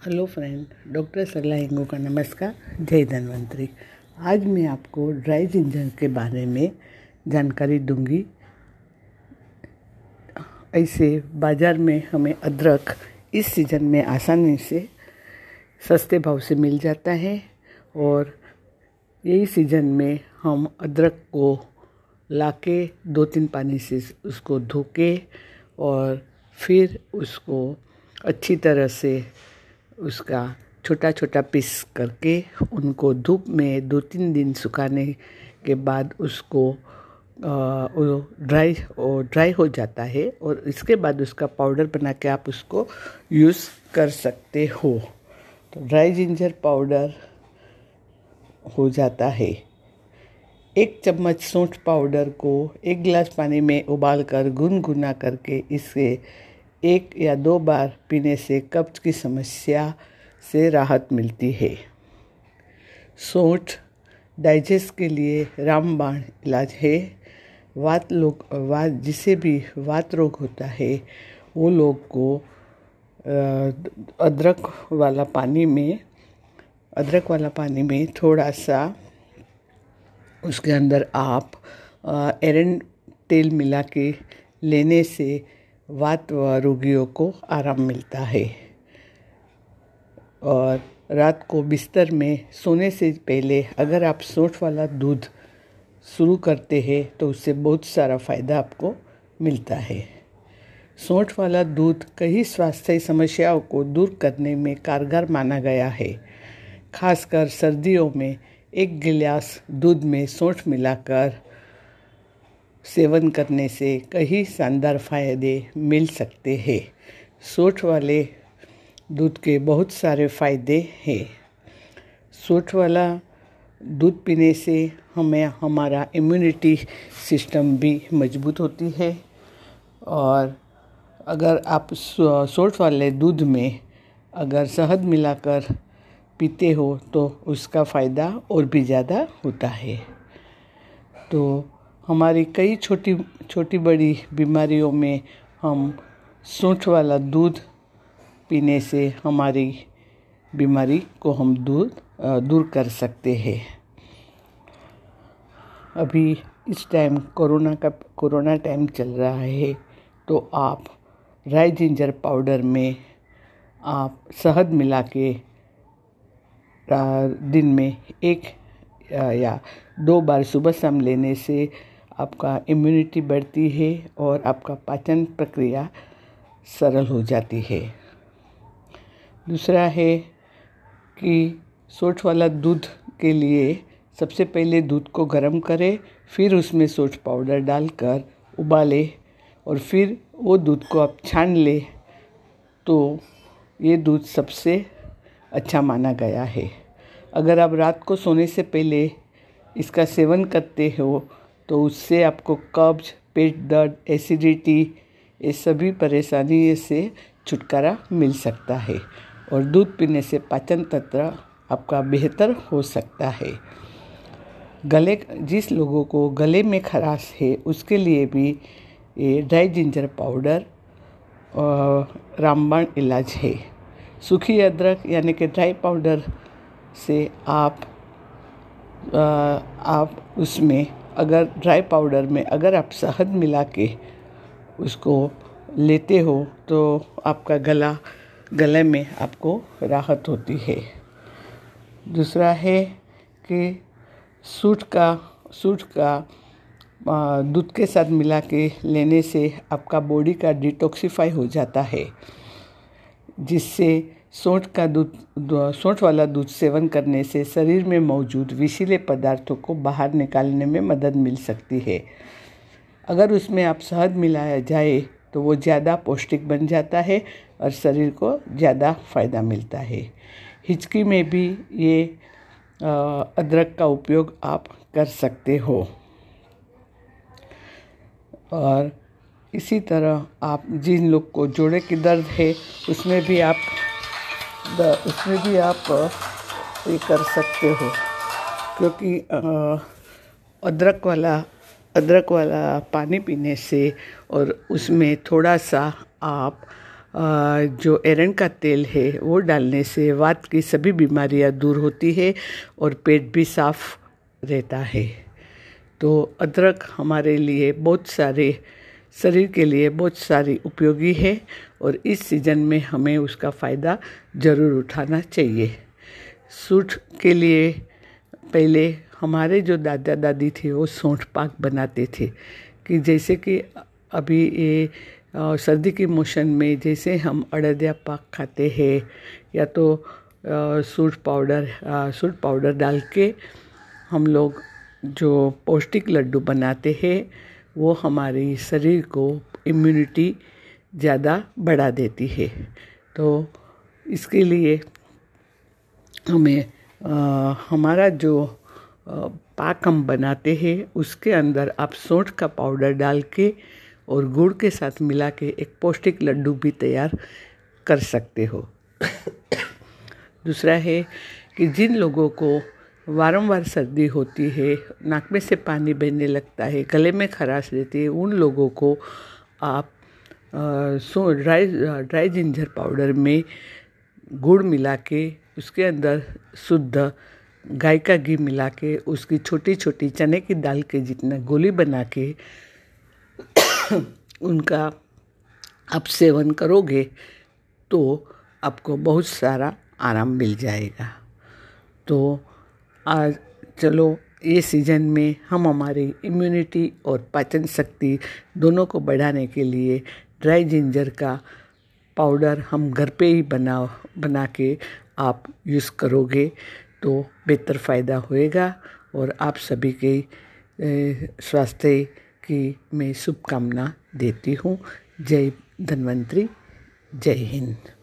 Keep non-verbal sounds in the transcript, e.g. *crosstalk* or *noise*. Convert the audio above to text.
Hello friend, doctor Sarla Hingu का नमस्कार, जय धन्वंतरी। आज मैं आपको ड्राई जिंजर के बारे में जानकारी दूँगी। ऐसे बाज़ार में हमें अदरक इस सीज़न में आसानी से सस्ते भाव से मिल जाता है और यही सीज़न में हम अदरक को लाके दो तीन पानी से उसको धो के और फिर उसको अच्छी तरह से उसका छोटा छोटा पीस करके उनको धूप में दो तीन दिन सुखाने के बाद उसको ड्राई ड्राई हो जाता है और इसके बाद उसका पाउडर बना के आप उसको यूज़ कर सकते हो। तो ड्राई जिंजर पाउडर हो जाता है। एक चम्मच सौंठ पाउडर को एक गिलास पानी में उबाल कर गुनगुना करके इसे एक या दो बार पीने से कब्ज की समस्या से राहत मिलती है। सोंठ डाइजेस्ट के लिए रामबाण इलाज है। वात लोग, वात, जिसे भी वात रोग होता है, वो लोग को अदरक वाला पानी में, अदरक वाला पानी में थोड़ा सा उसके अंदर आप एरन तेल मिला के लेने से वात व रोगियों को आराम मिलता है। और रात को बिस्तर में सोने से पहले अगर आप सोठ वाला दूध शुरू करते हैं तो उससे बहुत सारा फ़ायदा आपको मिलता है। सौंठ वाला दूध कई स्वास्थ्य समस्याओं को दूर करने में कारगर माना गया है। खासकर सर्दियों में एक गिलास दूध में सौंठ मिलाकर सेवन करने से कई शानदार फ़ायदे मिल सकते हैं। सोठ वाले दूध के बहुत सारे फ़ायदे हैं। सोठ वाला दूध पीने से हमें, हमारा इम्यूनिटी सिस्टम भी मज़बूत होती है। और अगर आप सोठ वाले दूध में अगर शहद मिलाकर पीते हो तो उसका फ़ायदा और भी ज़्यादा होता है। तो हमारी कई छोटी छोटी बड़ी बीमारियों में हम सूंठ वाला दूध पीने से हमारी बीमारी को हम दूर दूर कर सकते हैं। अभी इस टाइम कोरोना का, कोरोना टाइम चल रहा है तो आप ड्राई जिंजर पाउडर में आप शहद मिला के दिन में एक या दो बार सुबह शाम लेने से आपका इम्यूनिटी बढ़ती है और आपका पाचन प्रक्रिया सरल हो जाती है। दूसरा है कि सोच वाला दूध के लिए सबसे पहले दूध को गर्म करें, फिर उसमें सोच पाउडर डालकर उबाले और फिर वो दूध को आप छान ले तो ये दूध सबसे अच्छा माना गया है। अगर आप रात को सोने से पहले इसका सेवन करते हो तो उससे आपको कब्ज पेट दर्द एसिडिटी ये सभी परेशानी से छुटकारा मिल सकता है। और दूध पीने से पाचन तंत्र आपका बेहतर हो सकता है। गले जिस लोगों को गले में खराश है उसके लिए भी ये ड्राई जिंजर पाउडर रामबाण इलाज है। सूखी अदरक यानी कि ड्राई पाउडर से आप आ, आप उसमें अगर ड्राई पाउडर में अगर आप शहद मिला के उसको लेते हो तो आपका गला, गले में आपको राहत होती है। दूसरा है कि सूट का सूट का दूध के साथ मिला के लेने से आपका बॉडी का डिटॉक्सीफाई हो जाता है, जिससे सौंठ का दूध सौंठ वाला दूध सेवन करने से शरीर में मौजूद विशीले पदार्थों को बाहर निकालने में मदद मिल सकती है। अगर उसमें आप शहद मिलाया जाए तो वो ज़्यादा पौष्टिक बन जाता है और शरीर को ज़्यादा फ़ायदा मिलता है। हिचकी में भी ये अदरक का उपयोग आप कर सकते हो। और इसी तरह आप जिन लोग को जोड़े की दर्द है, उसमें भी आप उसमें भी आप ये कर सकते हो। क्योंकि अदरक वाला अदरक वाला पानी पीने से और उसमें थोड़ा सा आप जो एरन का तेल है, वो डालने से वात की सभी बीमारियाँ दूर होती है और पेट भी साफ़ रहता है। तो अदरक हमारे लिए बहुत सारे शरीर के लिए बहुत सारी उपयोगी है और इस सीज़न में हमें उसका फ़ायदा ज़रूर उठाना चाहिए। सूट के लिए पहले हमारे जो दादा दादी थे, वो सौंठ पाक बनाते थे कि जैसे कि अभी ये सर्दी के मौसम में जैसे हम अड़दिया पाक खाते हैं या तो सूट पाउडर सूट पाउडर डाल के हम लोग जो पौष्टिक लड्डू बनाते हैं वो हमारे शरीर को इम्यूनिटी ज़्यादा बढ़ा देती है। तो इसके लिए हमें आ, हमारा जो पाक हम बनाते हैं उसके अंदर आप सौंठ का पाउडर डाल के और गुड़ के साथ मिला के एक पौष्टिक लड्डू भी तैयार कर सकते हो। *coughs* दूसरा है कि जिन लोगों को वारंवार सर्दी होती है, नाक में से पानी बहने लगता है, गले में खराश रहती है, उन लोगों को आप so, dry dry ginger powder में गुड़ मिला के उसके अंदर शुद्ध गाय का घी मिला के उसकी छोटी छोटी चने की दाल के जितना गोली बना के *coughs* उनका आप सेवन करोगे तो आपको बहुत सारा आराम मिल जाएगा। तो आज चलो, ये सीज़न में हम हमारी इम्यूनिटी और पाचन शक्ति दोनों को बढ़ाने के लिए ड्राई जिंजर का पाउडर हम घर पे ही बना बना के आप यूज़ करोगे तो बेहतर फ़ायदा होएगा और आप सभी के स्वास्थ्य की मैं शुभकामना देती हूँ। जय धन्वंतरी, जय हिंद।